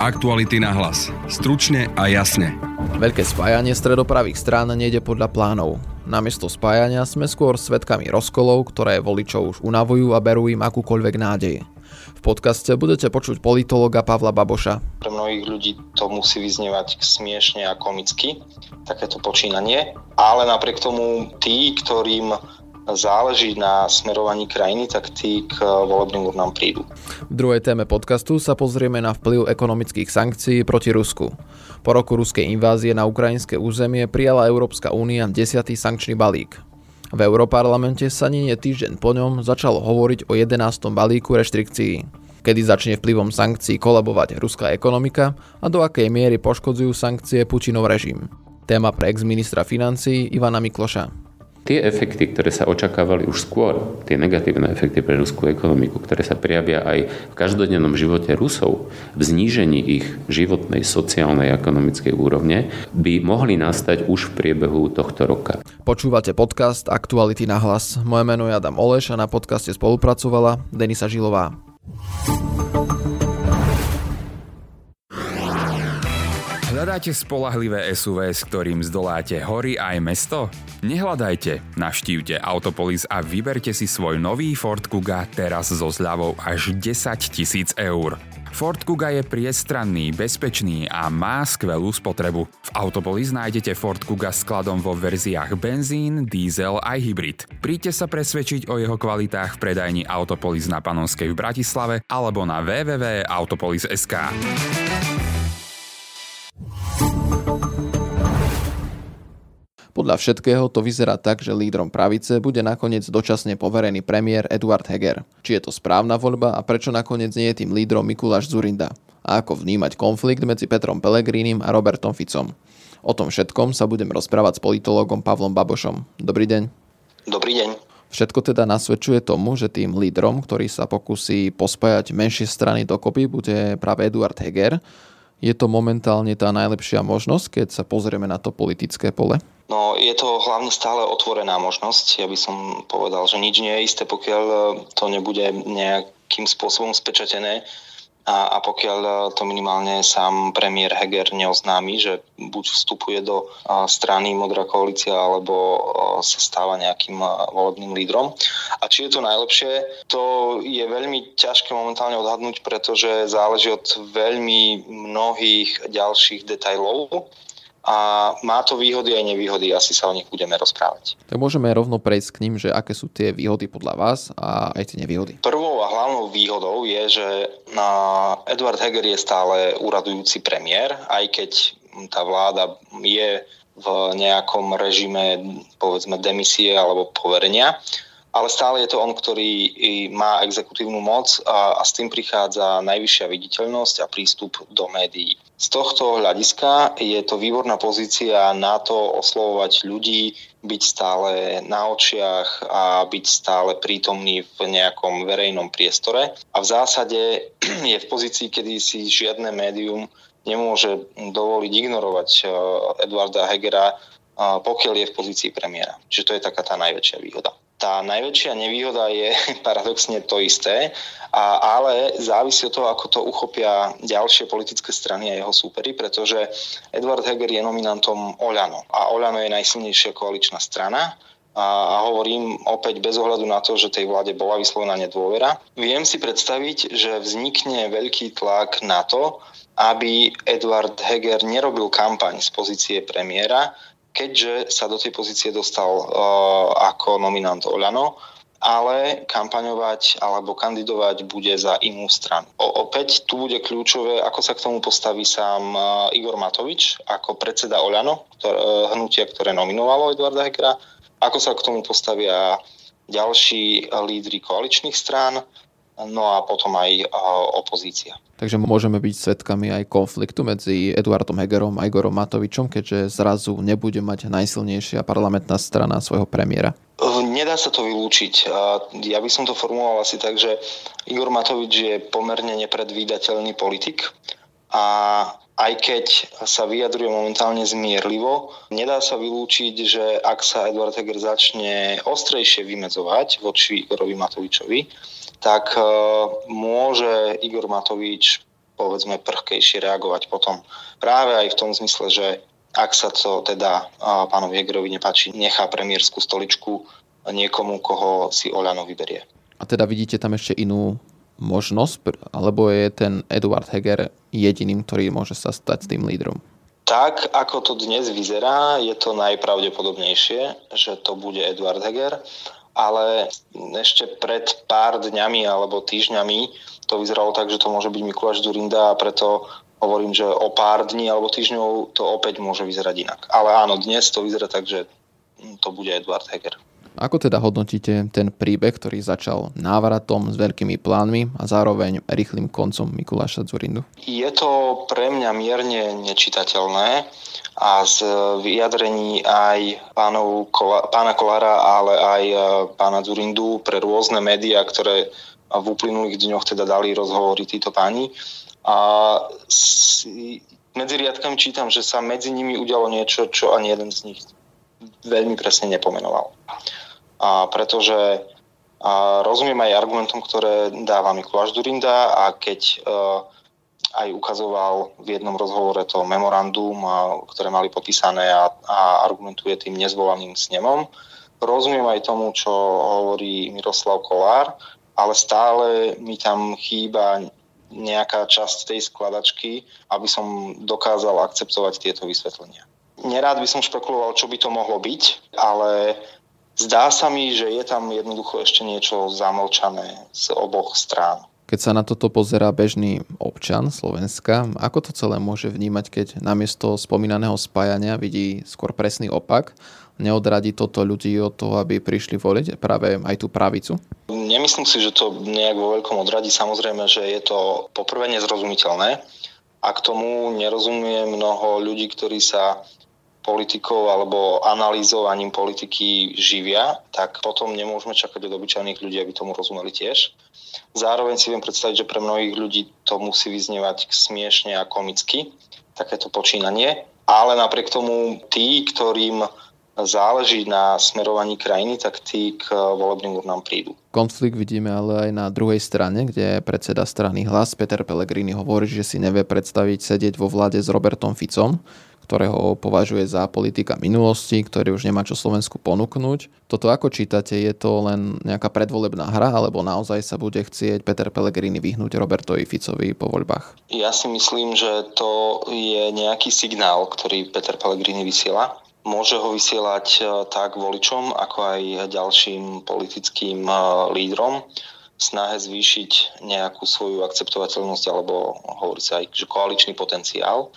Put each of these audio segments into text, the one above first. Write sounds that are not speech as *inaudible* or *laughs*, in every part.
Aktuality na hlas. Stručne a jasne. Veľké spájanie stredopravých strán nejde podľa plánov. Namiesto spájania sme skôr svetkami rozkolov, ktoré voličov už unavujú a berú im akúkoľvek nádej. V podcaste budete počuť politologa Pavla Baboša. Pre mnohých ľudí to musí vyznievať smiešne a komicky, takéto počínanie, ale napriek tomu tí, ktorým záleží na smerovaní krajiny, tak tí k volebným urnám prídu. V druhej téme podcastu sa pozrieme na vplyv ekonomických sankcií proti Rusku. Po roku ruskej invázie na ukrajinské územie prijala Európska únia 10. sankčný balík. V Európarlamente sa nie týždeň po ňom začalo hovoriť o 11. balíku reštrikcií, kedy začne vplyvom sankcií kolabovať ruská ekonomika a do akej miery poškodzujú sankcie Putinov režim. Téma pre ex-ministra financí Ivana Mikloša tie efekty, ktoré sa očakávali už skôr, tie negatívne efekty pre ruskú ekonomiku, ktoré sa prijavia aj v každodennom živote Rusov, v znížení ich životnej, sociálnej a ekonomickej úrovne, by mohli nastať už v priebehu tohto roka. Počúvate podcast Aktuality na hlas. Moje meno je Adam Oleš a na podcaste spolupracovala Denisa Žilová. Hľadáte spolahlivé SUV, s ktorým zdoláte hory aj mesto? Nehľadajte, navštívte Autopolis a vyberte si svoj nový Ford Kuga teraz so zľavou až 10 tisíc eur. Ford Kuga je priestranný, bezpečný a má skvelú spotrebu. V Autopolis nájdete Ford Kuga skladom vo verziách benzín, diesel aj hybrid. Príďte sa presvedčiť o jeho kvalitách v predajni Autopolis na Panonskej v Bratislave alebo na www.autopolis.sk. Podľa všetkého to vyzerá tak, že lídrom pravice bude nakoniec dočasne poverený premiér Eduard Heger. Či je to správna voľba a prečo nakoniec nie je tým lídrom Mikuláš Zurinda? A ako vnímať konflikt medzi Petrom Pelegrínim a Robertom Ficom? O tom všetkom sa budem rozprávať s politológom Pavlom Babošom. Dobrý deň. Dobrý deň. Všetko teda nasvedčuje tomu, že tým lídrom, ktorý sa pokusí pospájať menšie strany dokopy, bude práve Eduard Heger. Je to momentálne tá najlepšia možnosť, keď sa pozrieme na to politické pole? No, je to hlavne stále otvorená možnosť. Ja by som povedal, že nič nie je isté, pokiaľ to nebude nejakým spôsobom spečatené a, a pokiaľ to minimálne sám premiér Heger neoznámi, že buď vstupuje do strany Modrá koalícia alebo sa stáva nejakým volebným lídrom. A či je to najlepšie, to je veľmi ťažké momentálne odhadnúť, pretože záleží od veľmi mnohých ďalších detajlov a má to výhody aj nevýhody, asi sa o nich budeme rozprávať. Tak môžeme rovno prejsť k ním, že aké sú tie výhody podľa vás a aj tie nevýhody. Prvou a hlavnou výhodou je, že Edward Heger je stále úradujúci premiér, aj keď tá vláda je v nejakom režime povedzme demisie alebo poverenia, ale stále je to on, ktorý má exekutívnu moc a, a s tým prichádza najvyššia viditeľnosť a prístup do médií. Z tohto hľadiska je to výborná pozícia na to oslovovať ľudí, byť stále na očiach a byť stále prítomný v nejakom verejnom priestore. A v zásade *clears throat* je v pozícii, kedy si žiadne médium nemôže dovoliť ignorovať eh, Edvarda Hegera, eh, pokiaľ je v pozícii premiéra. Čiže to je taká tá najväčšia výhoda. Tá najväčšia nevýhoda je *laughs* paradoxne to isté, a, ale závisí od toho, ako to uchopia ďalšie politické strany a jeho súpery, pretože Edward Heger je nominantom Oľano a Oľano je najsilnejšia koaličná strana a, a hovorím opäť bez ohľadu na to, že tej vláde bola vyslovená nedôvera. Viem si predstaviť, že vznikne veľký tlak na to, aby Edward Heger nerobil kampaň z pozície premiéra, keďže sa do tej pozície dostal uh, ako nominant Oľano, ale kampaňovať alebo kandidovať bude za inú stranu. O, opäť tu bude kľúčové, ako sa k tomu postaví sám uh, Igor Matovič ako predseda Oľano, ktor, uh, hnutia, ktoré nominovalo Eduarda Hekera, ako sa k tomu postavia ďalší lídry koaličných strán, no a potom aj opozícia. Takže môžeme byť svetkami aj konfliktu medzi Eduardom Hegerom a Igorom Matovičom, keďže zrazu nebude mať najsilnejšia parlamentná strana svojho premiéra. Nedá sa to vylúčiť. Ja by som to formuloval asi tak, že Igor Matovič je pomerne nepredvídateľný politik a aj keď sa vyjadruje momentálne zmierlivo, nedá sa vylúčiť, že ak sa Eduard Heger začne ostrejšie vymedzovať voči Igorovi Matovičovi, tak e, môže Igor Matovič povedzme prchkejšie reagovať potom. Práve aj v tom zmysle, že ak sa to teda pánovi Hegerovi nepáči, nechá premiérskú stoličku niekomu, koho si Oľano vyberie. A teda vidíte tam ešte inú možnosť, alebo je ten Eduard Heger jediným, ktorý môže sa stať tým lídrom? Tak, ako to dnes vyzerá, je to najpravdepodobnejšie, že to bude Eduard Heger, ale ešte pred pár dňami alebo týždňami to vyzeralo tak, že to môže byť Mikuláš Durinda a preto hovorím, že o pár dní alebo týždňov to opäť môže vyzerať inak. Ale áno, dnes to vyzerá tak, že to bude Edward Heger. Ako teda hodnotíte ten príbeh, ktorý začal návratom s veľkými plánmi a zároveň rýchlým koncom Mikuláša Zurindu? Je to pre mňa mierne nečitateľné a z vyjadrení aj pánov, pána Kolára, ale aj e, pána Zurindu pre rôzne médiá, ktoré v uplynulých dňoch teda dali rozhovory títo páni, a medzi riadkami čítam, že sa medzi nimi udialo niečo, čo ani jeden z nich veľmi presne nepomenoval. A pretože a rozumiem aj argumentom, ktoré dáva Mikuláš Durinda a keď uh, aj ukazoval v jednom rozhovore to memorandum, a, ktoré mali podpísané a, a argumentuje tým nezvolaným snemom. Rozumiem aj tomu, čo hovorí Miroslav Kolár, ale stále mi tam chýba nejaká časť tej skladačky, aby som dokázal akceptovať tieto vysvetlenia. Nerád by som špekuloval, čo by to mohlo byť, ale zdá sa mi, že je tam jednoducho ešte niečo zamlčané z oboch strán. Keď sa na toto pozerá bežný občan Slovenska, ako to celé môže vnímať, keď namiesto spomínaného spájania vidí skôr presný opak? Neodradí toto ľudí od toho, aby prišli voliť práve aj tú pravicu? Nemyslím si, že to nejak vo veľkom odradí. Samozrejme, že je to poprvé nezrozumiteľné a k tomu nerozumie mnoho ľudí, ktorí sa politikou alebo analýzovaním politiky živia, tak potom nemôžeme čakať od obyčajných ľudí, aby tomu rozumeli tiež. Zároveň si viem predstaviť, že pre mnohých ľudí to musí vyznievať smiešne a komicky, takéto počínanie. Ale napriek tomu tí, ktorým záleží na smerovaní krajiny, tak tí k volebným urnám prídu. Konflikt vidíme ale aj na druhej strane, kde predseda strany Hlas Peter Pellegrini hovorí, že si nevie predstaviť sedieť vo vláde s Robertom Ficom, ktorého považuje za politika minulosti, ktorý už nemá čo Slovensku ponúknuť. Toto ako čítate, je to len nejaká predvolebná hra, alebo naozaj sa bude chcieť Peter Pellegrini vyhnúť Robertovi Ficovi po voľbách? Ja si myslím, že to je nejaký signál, ktorý Peter Pellegrini vysiela. Môže ho vysielať e, tak voličom, ako aj ďalším politickým e, lídrom snahe zvýšiť nejakú svoju akceptovateľnosť alebo hovorí sa aj, že koaličný potenciál.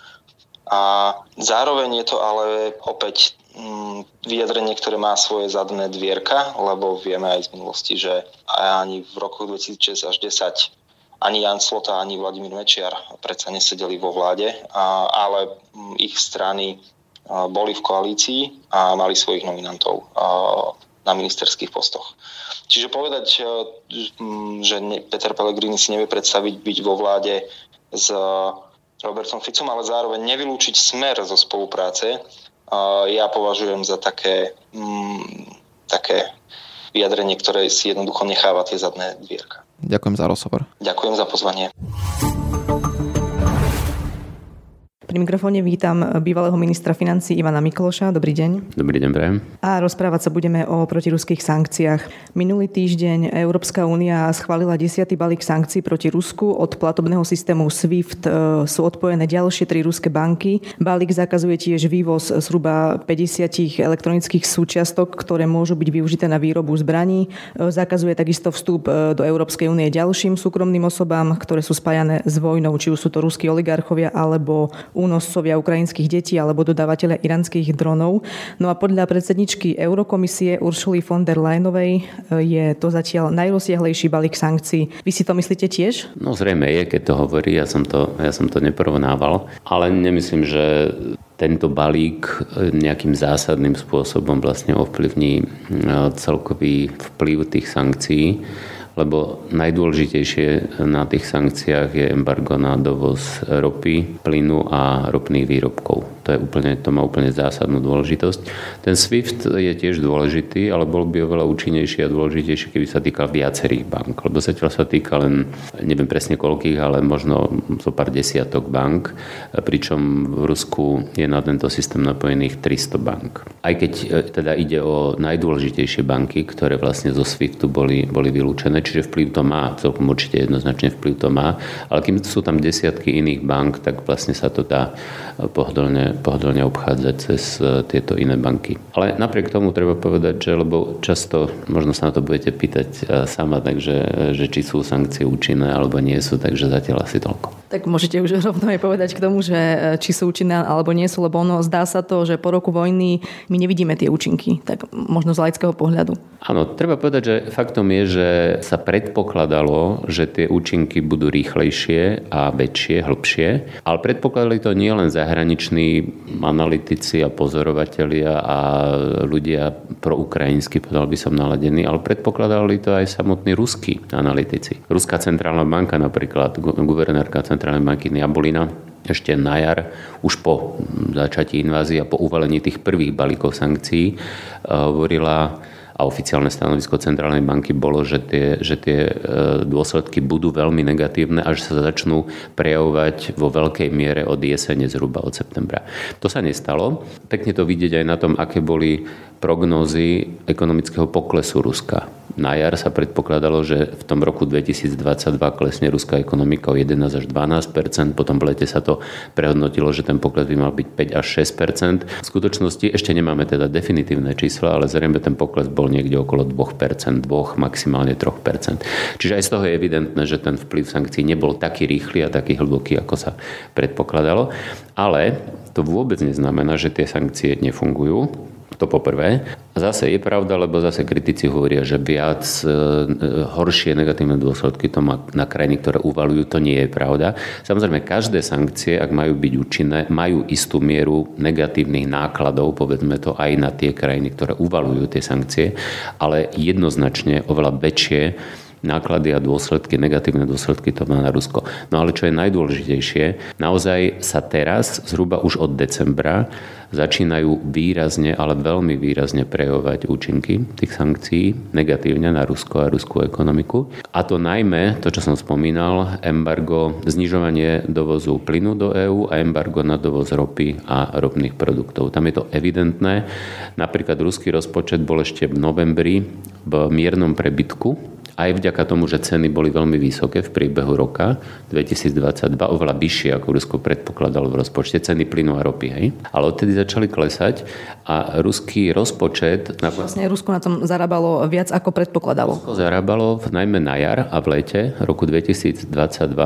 A zároveň je to ale opäť mm, vyjadrenie, ktoré má svoje zadné dvierka, lebo vieme aj z minulosti, že ani v roku 2006 až 10 ani Jan Slota, ani Vladimír Mečiar predsa nesedeli vo vláde, ale mm, ich strany boli v koalícii a mali svojich nominantov na ministerských postoch. Čiže povedať, mm, že Peter Pellegrini si nevie predstaviť byť vo vláde s Robertom Ficom, ale zároveň nevylúčiť smer zo spolupráce, ja považujem za také, mm, také vyjadrenie, ktoré si jednoducho necháva tie zadné dvierka. Ďakujem za rozhovor. Ďakujem za pozvanie. Pri mikrofóne vítam bývalého ministra financí Ivana Mikloša. Dobrý deň. Dobrý deň, Brian. A rozprávať sa budeme o protiruských sankciách. Minulý týždeň Európska únia schválila 10. balík sankcií proti Rusku. Od platobného systému SWIFT e, sú odpojené ďalšie tri ruské banky. Balík zakazuje tiež vývoz zhruba 50 elektronických súčiastok, ktoré môžu byť využité na výrobu zbraní. E, zakazuje takisto vstup e, do Európskej únie ďalším súkromným osobám, ktoré sú spájané s vojnou, či už sú to ruskí oligarchovia alebo únoscovia ukrajinských detí alebo dodávateľe iránskych dronov. No a podľa predsedničky Eurokomisie Uršuly von der Leyenovej e, je to zatiaľ najrozsiahlejší balík sankcií. Vy si to myslíte tiež? No zrejme je, keď to hovorí, ja som to, ja som to neporovnával, ale nemyslím, že tento balík e, nejakým zásadným spôsobom vlastne ovplyvní e, celkový vplyv tých sankcií lebo najdôležitejšie na tých sankciách je embargo na dovoz ropy, plynu a ropných výrobkov. To, je úplne, to má úplne zásadnú dôležitosť. Ten SWIFT je tiež dôležitý, ale bol by oveľa účinnejší a dôležitejší, keby sa týkal viacerých bank. Lebo zatiaľ sa týka len, neviem presne koľkých, ale možno zo pár desiatok bank, pričom v Rusku je na tento systém napojených 300 bank. Aj keď e, teda ide o najdôležitejšie banky, ktoré vlastne zo SWIFTu boli, boli vylúčené, čiže vplyv to má, celkom určite jednoznačne vplyv to má, ale kým sú tam desiatky iných bank, tak vlastne sa to dá pohodlne, pohodlne obchádzať cez e, tieto iné banky. Ale napriek tomu treba povedať, že lebo často, možno sa na to budete pýtať e, sama, takže že či sú sankcie účinné alebo nie sú, takže zatiaľ asi toľko. Tak môžete už *laughs* rovno aj povedať k tomu, že e, či sú účinné alebo nie sú, lebo ono zdá sa to, že po roku vojny my nevidíme tie účinky, tak možno z laického pohľadu. Áno, treba povedať, že faktom je, že sa predpokladalo, že tie účinky budú rýchlejšie a väčšie, hĺbšie, ale predpokladali to nielen zahraniční analytici a pozorovatelia a ľudia pro ukrajinsky, povedal by som naladení, ale predpokladali to aj samotní ruskí analytici. Ruská centrálna banka napríklad, guvernérka centrálnej banky Niabolina, ešte na jar, už po začatí invázie a po uvalení tých prvých balíkov sankcií, hovorila a oficiálne stanovisko Centrálnej banky bolo, že tie, že tie e, dôsledky budú veľmi negatívne a že sa začnú prejavovať vo veľkej miere od jesene, zhruba od septembra. To sa nestalo. Pekne to vidieť aj na tom, aké boli prognózy ekonomického poklesu Ruska. Na jar sa predpokladalo, že v tom roku 2022 klesne ruská ekonomika o 11 až 12% potom v lete sa to prehodnotilo, že ten pokles by mal byť 5 až 6% V skutočnosti ešte nemáme teda definitívne čísla, ale zrejme ten pokles bol niekde okolo 2% 2, maximálne 3% Čiže aj z toho je evidentné, že ten vplyv sankcií nebol taký rýchly a taký hlboký, ako sa predpokladalo. Ale to vôbec neznamená, že tie sankcie nefungujú. To poprvé. Zase je pravda, lebo zase kritici hovoria, že viac e, horšie negatívne dôsledky to má na krajiny, ktoré uvalujú. To nie je pravda. Samozrejme, každé sankcie, ak majú byť účinné, majú istú mieru negatívnych nákladov, povedzme to, aj na tie krajiny, ktoré uvalujú tie sankcie, ale jednoznačne oveľa väčšie náklady a dôsledky, negatívne dôsledky to má na Rusko. No ale čo je najdôležitejšie, naozaj sa teraz, zhruba už od decembra, začínajú výrazne, ale veľmi výrazne prejavovať účinky tých sankcií negatívne na Rusko a ruskú ekonomiku. A to najmä, to čo som spomínal, embargo, znižovanie dovozu plynu do EÚ a embargo na dovoz ropy a ropných produktov. Tam je to evidentné. Napríklad ruský rozpočet bol ešte v novembri v miernom prebytku aj vďaka tomu, že ceny boli veľmi vysoké v priebehu roka 2022, oveľa vyššie, ako Rusko predpokladalo v rozpočte, ceny plynu a ropy. Hej? Ale odtedy začali klesať a ruský rozpočet... Vlastne Rusko na tom zarábalo viac, ako predpokladalo. Rusko zarábalo najmä na jar a v lete roku 2022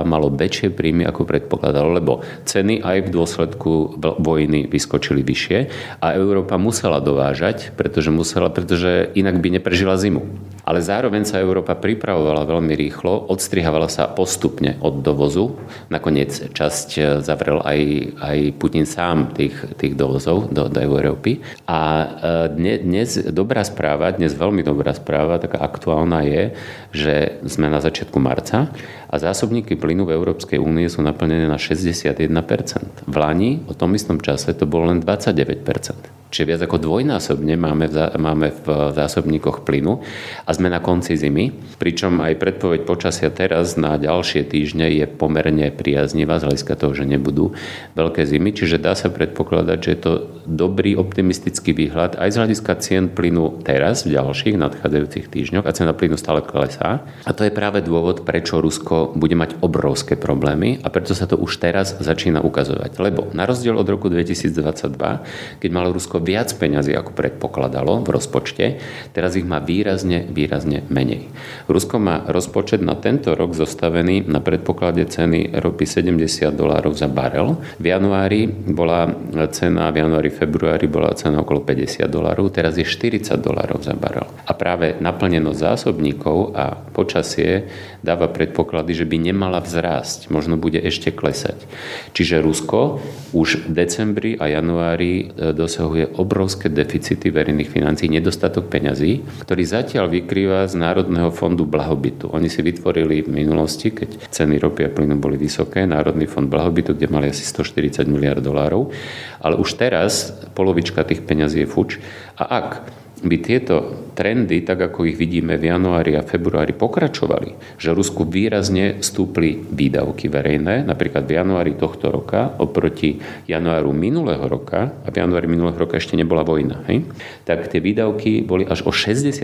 malo väčšie príjmy, ako predpokladalo, lebo ceny aj v dôsledku vojny vyskočili vyššie a Európa musela dovážať, pretože musela, pretože inak by neprežila zimu. Ale zároveň sa Európa pripravovala veľmi rýchlo, odstrihávala sa postupne od dovozu. Nakoniec časť e, zavrel aj, aj Putin sám tých, tých dovozov do, do Európy. A e, dnes, dnes dobrá správa, dnes veľmi dobrá správa, taká aktuálna je, že sme na začiatku marca a zásobníky plynu v Európskej únie sú naplnené na 61%. V Lani o tom istom čase to bolo len 29%. Čiže viac ako dvojnásobne máme v, máme v zásobníkoch plynu a sme na konci zimy, pričom aj predpoveď počasia teraz na ďalšie týždne je pomerne priaznivá z hľadiska toho, že nebudú veľké zimy, čiže dá sa predpokladať, že je to dobrý optimistický výhľad aj z hľadiska cien plynu teraz v ďalších nadchádzajúcich týždňoch a cena plynu stále klesá. A to je práve dôvod, prečo Rusko bude mať obrovské problémy a preto sa to už teraz začína ukazovať. Lebo na rozdiel od roku 2022, keď malo Rusko viac peňazí, ako predpokladalo v rozpočte, teraz ich má výrazne, výrazne menej. Rusko má rozpočet na tento rok zostavený na predpoklade ceny ropy 70 dolárov za barel. V januári bola cena, v januári, februári bola cena okolo 50 dolárov, teraz je 40 dolárov za barel. A práve naplnenosť zásobníkov a počasie dáva predpoklad, predpoklady, že by nemala vzrásť, možno bude ešte klesať. Čiže Rusko už v decembri a januári e, dosahuje obrovské deficity verejných financií, nedostatok peňazí, ktorý zatiaľ vykrýva z Národného fondu blahobytu. Oni si vytvorili v minulosti, keď ceny ropy a plynu boli vysoké, Národný fond blahobytu, kde mali asi 140 miliard dolárov, ale už teraz polovička tých peňazí je fuč. A ak by tieto trendy, tak ako ich vidíme v januári a februári, pokračovali, že Rusku výrazne stúpli výdavky verejné, napríklad v januári tohto roka oproti januáru minulého roka, a v januári minulého roka ešte nebola vojna, hej, tak tie výdavky boli až o 60%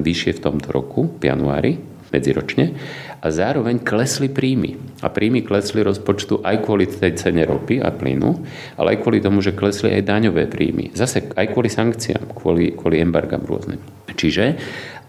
vyššie v tomto roku, v januári, medziročne a zároveň klesli príjmy. A príjmy klesli rozpočtu aj kvôli tej cene ropy a plynu, ale aj kvôli tomu, že klesli aj daňové príjmy. Zase aj kvôli sankciám, kvôli, kvôli embargám rôznym. Čiže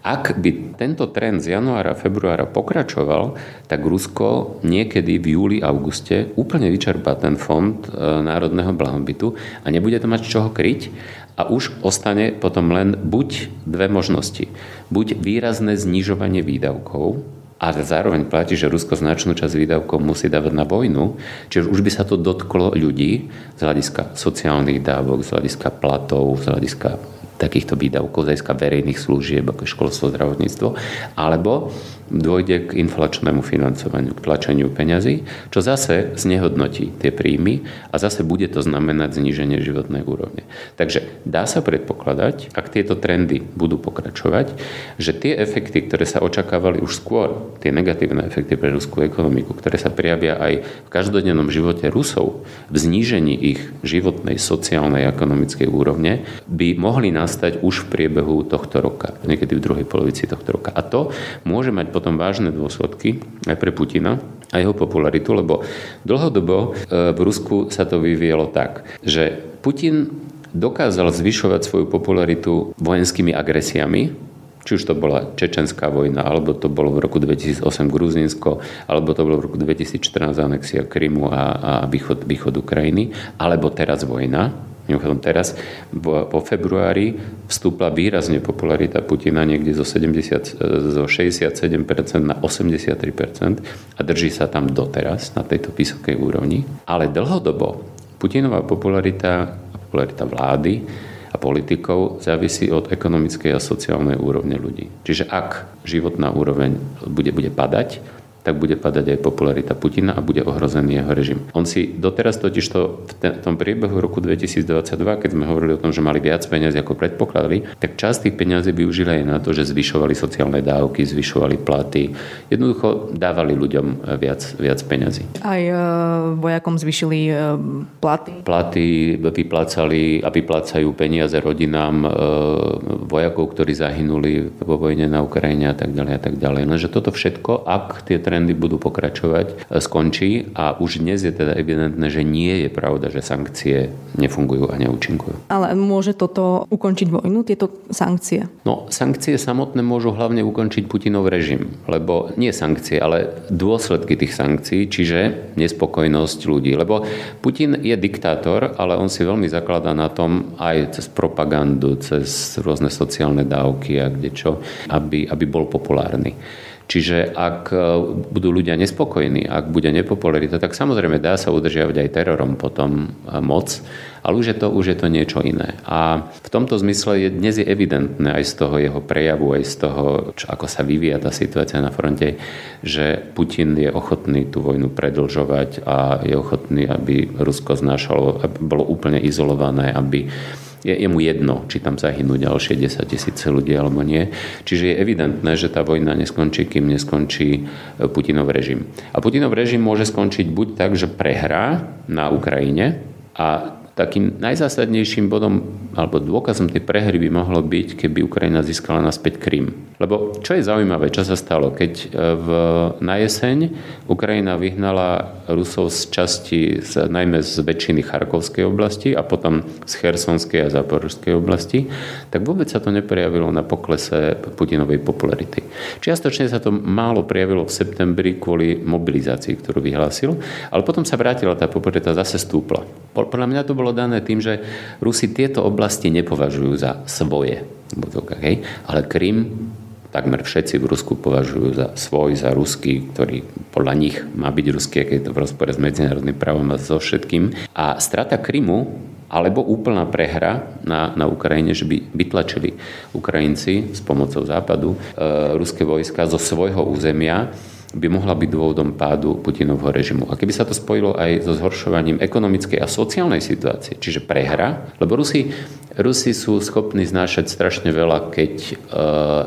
ak by tento trend z januára a februára pokračoval, tak Rusko niekedy v júli, auguste úplne vyčerpá ten fond e, národného blahobytu a nebude to mať čoho kryť a už ostane potom len buď dve možnosti. Buď výrazné znižovanie výdavkov, a zároveň platí, že Rusko značnú časť výdavkov musí dávať na vojnu, čiže už by sa to dotklo ľudí z hľadiska sociálnych dávok, z hľadiska platov, z hľadiska takýchto výdavkov, z verejných služieb, ako školstvo, zdravotníctvo, alebo dôjde k inflačnému financovaniu, k tlačeniu peňazí, čo zase znehodnotí tie príjmy a zase bude to znamenať zníženie životnej úrovne. Takže dá sa predpokladať, ak tieto trendy budú pokračovať, že tie efekty, ktoré sa očakávali už skôr, tie negatívne efekty pre ruskú ekonomiku, ktoré sa prijavia aj v každodennom živote Rusov, v znížení ich životnej, sociálnej ekonomickej úrovne, by mohli nastať už v priebehu tohto roka, niekedy v druhej polovici tohto roka. A to môže mať potom vážne dôsledky aj pre Putina a jeho popularitu, lebo dlhodobo e, v Rusku sa to vyvíjalo tak, že Putin dokázal zvyšovať svoju popularitu vojenskými agresiami, či už to bola Čečenská vojna, alebo to bolo v roku 2008 Gruzínsko, alebo to bolo v roku 2014 anexia Krymu a, a východ, východ Ukrajiny, alebo teraz vojna, Mimochodom teraz po februári vstúpla výrazne popularita Putina niekde zo, 70, zo 67% na 83% a drží sa tam doteraz na tejto vysokej úrovni. Ale dlhodobo Putinová popularita a popularita vlády a politikov závisí od ekonomickej a sociálnej úrovne ľudí. Čiže ak životná úroveň bude, bude padať, tak bude padať aj popularita Putina a bude ohrozený jeho režim. On si doteraz totiž to v tom priebehu roku 2022, keď sme hovorili o tom, že mali viac peniazy ako predpokladali, tak časť tých peniazí využili aj na to, že zvyšovali sociálne dávky, zvyšovali platy. Jednoducho dávali ľuďom viac, viac peniazy. Aj e, vojakom zvyšili e, platy? Platy vyplácali a vyplácajú peniaze rodinám e, vojakov, ktorí zahynuli vo vojne na Ukrajine a tak ďalej a tak ďalej. Lenže toto všetko, ak tie trendy budú pokračovať, e, skončí a už dnes je teda evidentné, že nie je pravda, že sankcie nefungujú a neúčinkujú. Ale môže toto ukončiť vojnu, tieto sankcie? No, sankcie samotné môžu hlavne ukončiť Putinov režim, lebo nie sankcie, ale dôsledky tých sankcií, čiže nespokojnosť ľudí. Lebo Putin je diktátor, ale on si veľmi zakladá na tom aj cez propagandu, cez rôzne sociálne dávky a kde čo, aby, aby bol populárny. Čiže ak e, budú ľudia nespokojní, ak bude nepopularita, tak samozrejme dá sa udržiavať aj terorom potom e, moc, ale už je to, už je to niečo iné. A v tomto zmysle je, dnes je evidentné aj z toho jeho prejavu, aj z toho, čo, ako sa vyvíja tá situácia na fronte, že Putin je ochotný tú vojnu predlžovať a je ochotný, aby Rusko znášalo, aby bolo úplne izolované, aby je, je mu jedno, či tam zahynú ďalšie 10 tisíce ľudí alebo nie. Čiže je evidentné, že tá vojna neskončí, kým neskončí e, Putinov režim. A Putinov režim môže skončiť buď tak, že prehrá na Ukrajine a takým najzásadnejším bodom alebo dôkazom tej prehry by mohlo byť, keby Ukrajina získala naspäť Krym. Lebo čo je zaujímavé, čo sa stalo? Keď e, v, na jeseň Ukrajina vyhnala Rusov z časti, z, najmä z väčšiny Charkovskej oblasti a potom z Chersonskej a Zaporskej oblasti, tak vôbec sa to neprejavilo na poklese Putinovej popularity. Čiastočne sa to málo prejavilo v septembri kvôli mobilizácii, ktorú vyhlásil, ale potom sa vrátila tá popularita, zase stúpla. Podľa mňa to bolo dané tým, že Rusi tieto oblasti nepovažujú za svoje, ale Krym takmer všetci v Rusku považujú za svoj, za ruský, ktorý podľa nich má byť ruský, keď je to v rozpore s medzinárodným právom a so všetkým. A strata Krymu alebo úplná prehra na, na Ukrajine, že by vytlačili Ukrajinci s pomocou západu e, ruské vojska zo svojho územia by mohla byť dôvodom pádu Putinovho režimu. A keby sa to spojilo aj so zhoršovaním ekonomickej a sociálnej situácie, čiže prehra, lebo Rusi, Rusi sú schopní znášať strašne veľa, keď e,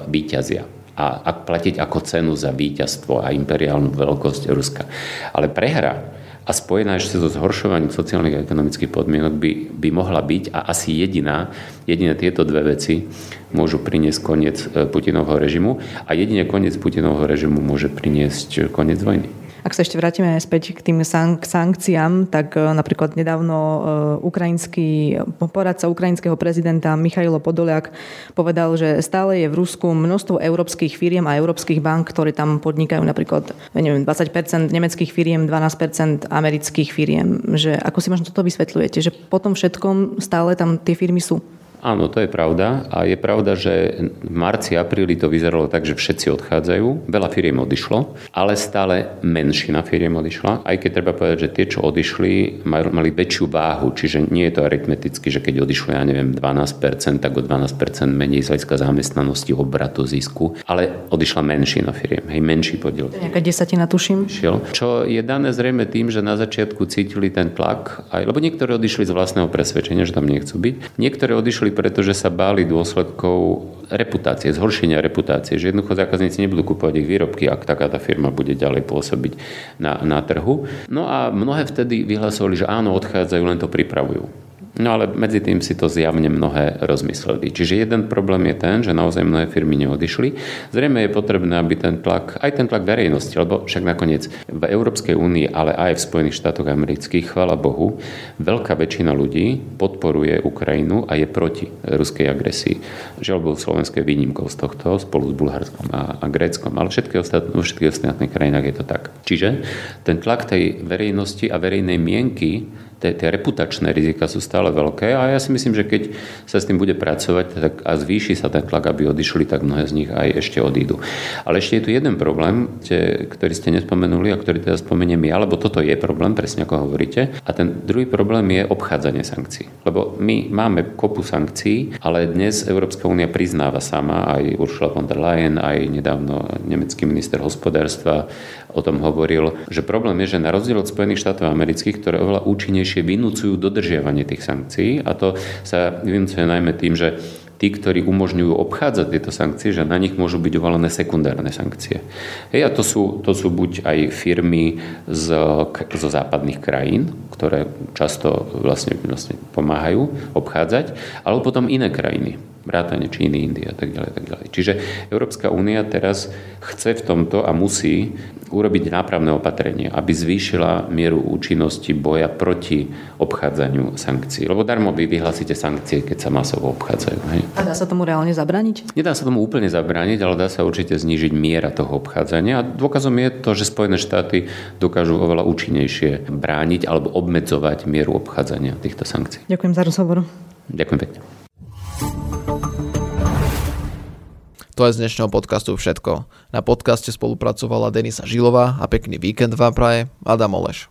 výťazia a, a platiť ako cenu za víťazstvo a imperiálnu veľkosť Ruska. Ale prehra a spojená ešte so zhoršovaním sociálnych a ekonomických podmienok by, by mohla byť a asi jediná, jediné tieto dve veci môžu priniesť koniec e, Putinovho režimu a jedine koniec Putinovho režimu môže priniesť koniec vojny. Ak sa ešte vrátime späť k tým sank- sankciám, tak e, napríklad nedávno e, ukrajinský poradca ukrajinského prezidenta Michailo Podoliak povedal, že stále je v Rusku množstvo európskych firiem a európskych bank, ktoré tam podnikajú napríklad neviem, 20% nemeckých firiem, 12% amerických firiem. Že ako si možno toto vysvetľujete, že potom všetkom stále tam tie firmy sú? Áno, to je pravda. A je pravda, že v marci, apríli to vyzeralo tak, že všetci odchádzajú. Veľa firiem odišlo, ale stále menšina firiem odišla. Aj keď treba povedať, že tie, čo odišli, mali väčšiu váhu. Čiže nie je to aritmeticky, že keď odišli, ja neviem, 12%, tak o 12% menej z hľadiska zamestnanosti, obratu, zisku. Ale odišla menšina firiem, hej, menší podiel. Nejaká desatina, tuším. Čo je dané zrejme tým, že na začiatku cítili ten tlak, aj, lebo niektorí odišli z vlastného presvedčenia, že tam nechcú byť. Niektorí odišli robili, pretože sa báli dôsledkov reputácie, zhoršenia reputácie, že jednoducho zákazníci nebudú kupovať ich výrobky, ak taká tá firma bude ďalej pôsobiť na, na trhu. No a mnohé vtedy vyhlasovali, že áno, odchádzajú, len to pripravujú. No ale medzi tým si to zjavne mnohé rozmysleli. Čiže jeden problém je ten, že naozaj mnohé firmy neodišli. Zrejme je potrebné, aby ten tlak, aj ten tlak verejnosti, lebo však nakoniec v Európskej únii, ale aj v Spojených štátoch amerických, chvála Bohu, veľká väčšina ľudí podporuje Ukrajinu a je proti ruskej agresii. Žiaľ bol slovenské výnimkou z tohto spolu s Bulharskom a, a Gréckom, ale všetky ostatné, vo všetkých ostatných krajinách je to tak. Čiže ten tlak tej verejnosti a verejnej mienky tie, tie reputačné rizika sú stále veľké a ja si myslím, že keď sa s tým bude pracovať tak a zvýši sa ten tlak, aby odišli, tak mnohé z nich aj ešte odídu. Ale ešte je tu jeden problém, ktorý ste nespomenuli a ktorý teda spomeniem ja, lebo toto je problém, presne ako hovoríte. A ten druhý problém je obchádzanie sankcií. Lebo my máme kopu sankcií, ale dnes Európska únia priznáva sama, aj Ursula von der Leyen, aj nedávno nemecký minister hospodárstva o tom hovoril, že problém je, že na rozdiel od Spojených štátov amerických, ktoré oveľa účinnejšie vynúcujú dodržiavanie tých sankcií, a to sa vynúcuje najmä tým, že tí, ktorí umožňujú obchádzať tieto sankcie, že na nich môžu byť uvalené sekundárne sankcie. Hej, a to sú, to sú buď aj firmy z, zo západných krajín, ktoré často vlastne, vlastne pomáhajú obchádzať, alebo potom iné krajiny vrátane Číny, Indie a tak ďalej, tak ďalej. Čiže Európska únia teraz chce v tomto a musí urobiť nápravné opatrenie, aby zvýšila mieru účinnosti boja proti obchádzaniu sankcií. Lebo darmo vy vyhlásite sankcie, keď sa masovo obchádzajú. Hej? A dá sa tomu reálne zabrániť? Nedá sa tomu úplne zabrániť, ale dá sa určite znížiť miera toho obchádzania. A dôkazom je to, že Spojené štáty dokážu oveľa účinnejšie brániť alebo obmedzovať mieru obchádzania týchto sankcií. Ďakujem za rozhovor. Ďakujem pekne. To je z dnešného podcastu všetko. Na podcaste spolupracovala Denisa Žilová a pekný víkend vám praje Adam Oleš.